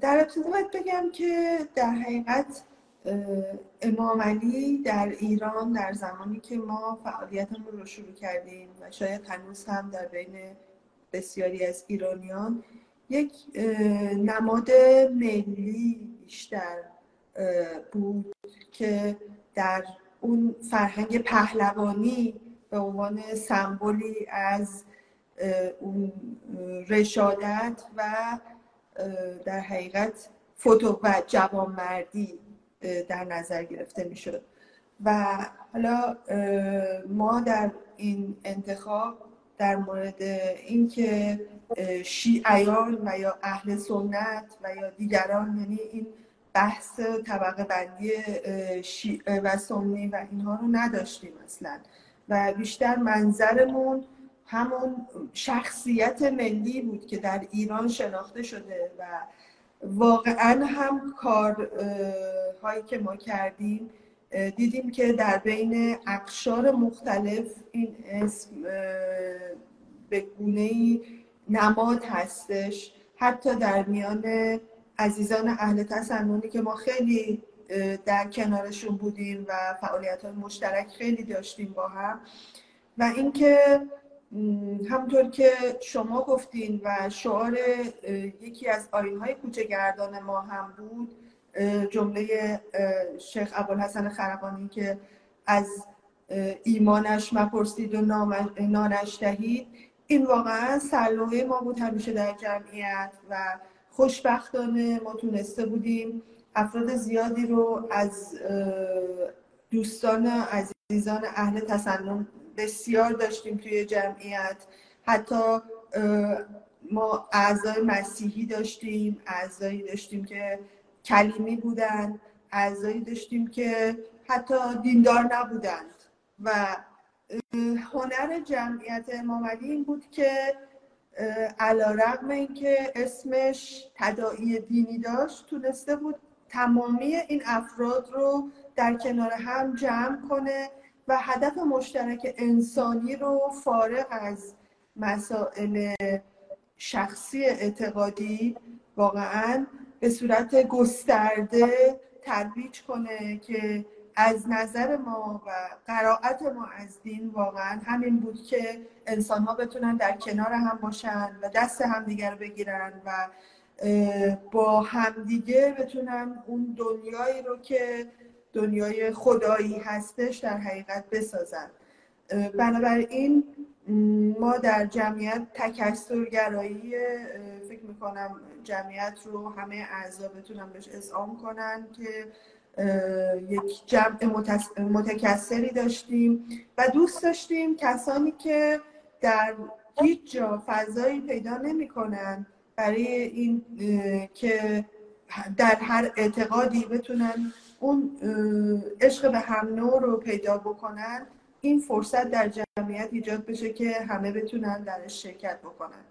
در ابتدا باید بگم که در حقیقت امام علی در ایران در زمانی که ما فعالیتمون رو شروع کردیم و شاید هنوز هم در بین بسیاری از ایرانیان یک نماد ملی بیشتر بود که در اون فرهنگ پهلوانی به عنوان سمبولی از اون رشادت و در حقیقت فوتو و جوانمردی در نظر گرفته می‌شد. و حالا ما در این انتخاب در مورد اینکه شیعیان و یا اهل سنت و یا دیگران یعنی این بحث طبقه بندی شیعه و سنی و اینها رو نداشتیم اصلا. و بیشتر منظرمون همون شخصیت ملی بود که در ایران شناخته شده و واقعا هم کارهایی که ما کردیم دیدیم که در بین اقشار مختلف این اسم به گونه نماد هستش. حتی در میان عزیزان اهل تسننی که ما خیلی در کنارشون بودیم و فعالیت های مشترک خیلی داشتیم با هم. و اینکه همونطور که شما گفتین و شعار یکی از آین های کوچگردان ما هم بود جمله شیخ ابوالحسن خرقانی که از ایمانش مپرسید و نانش دهید. این واقعا سرلوحه ما بود همیشه در جمعیت و خوشبختانه ما تونسته بودیم افراد زیادی رو از دوستان عزیزان اهل تسنن بسیار داشتیم توی جمعیت. حتی ما اعضای مسیحی داشتیم اعضایی داشتیم که کلیمی بودن اعضایی داشتیم که حتی دیندار نبودند. و هنر جمعیت امام علی این بود که علا رقم اینکه اسمش تداعی دینی داشت تونسته بود تمامی این افراد رو در کنار هم جمع کنه و هدف مشترک انسانی رو فارغ از مسائل شخصی اعتقادی واقعا به صورت گسترده ترویج کنه که از نظر ما و قرائت ما از دین واقعا همین بود که انسان ها بتونن در کنار هم باشن و دست همدیگر رو بگیرن و با همدیگه بتونن اون دنیایی رو که دنیای خدایی هستش در حقیقت بسازن. بنابراین ما در جمعیت تکسرگرایی فکر می‌کنم جمعیت رو همه اعضا بتونن بهش اذعان کنن که یک جمع متکثری داشتیم و دوست داشتیم کسانی که در هیچ جا فضایی پیدا نمی‌کنن برای این که در هر اعتقادی بتونن اون عشق به هم نوع رو پیدا بکنن این فرصت در جمعیت ایجاد بشه که همه بتونن درش شرکت بکنن.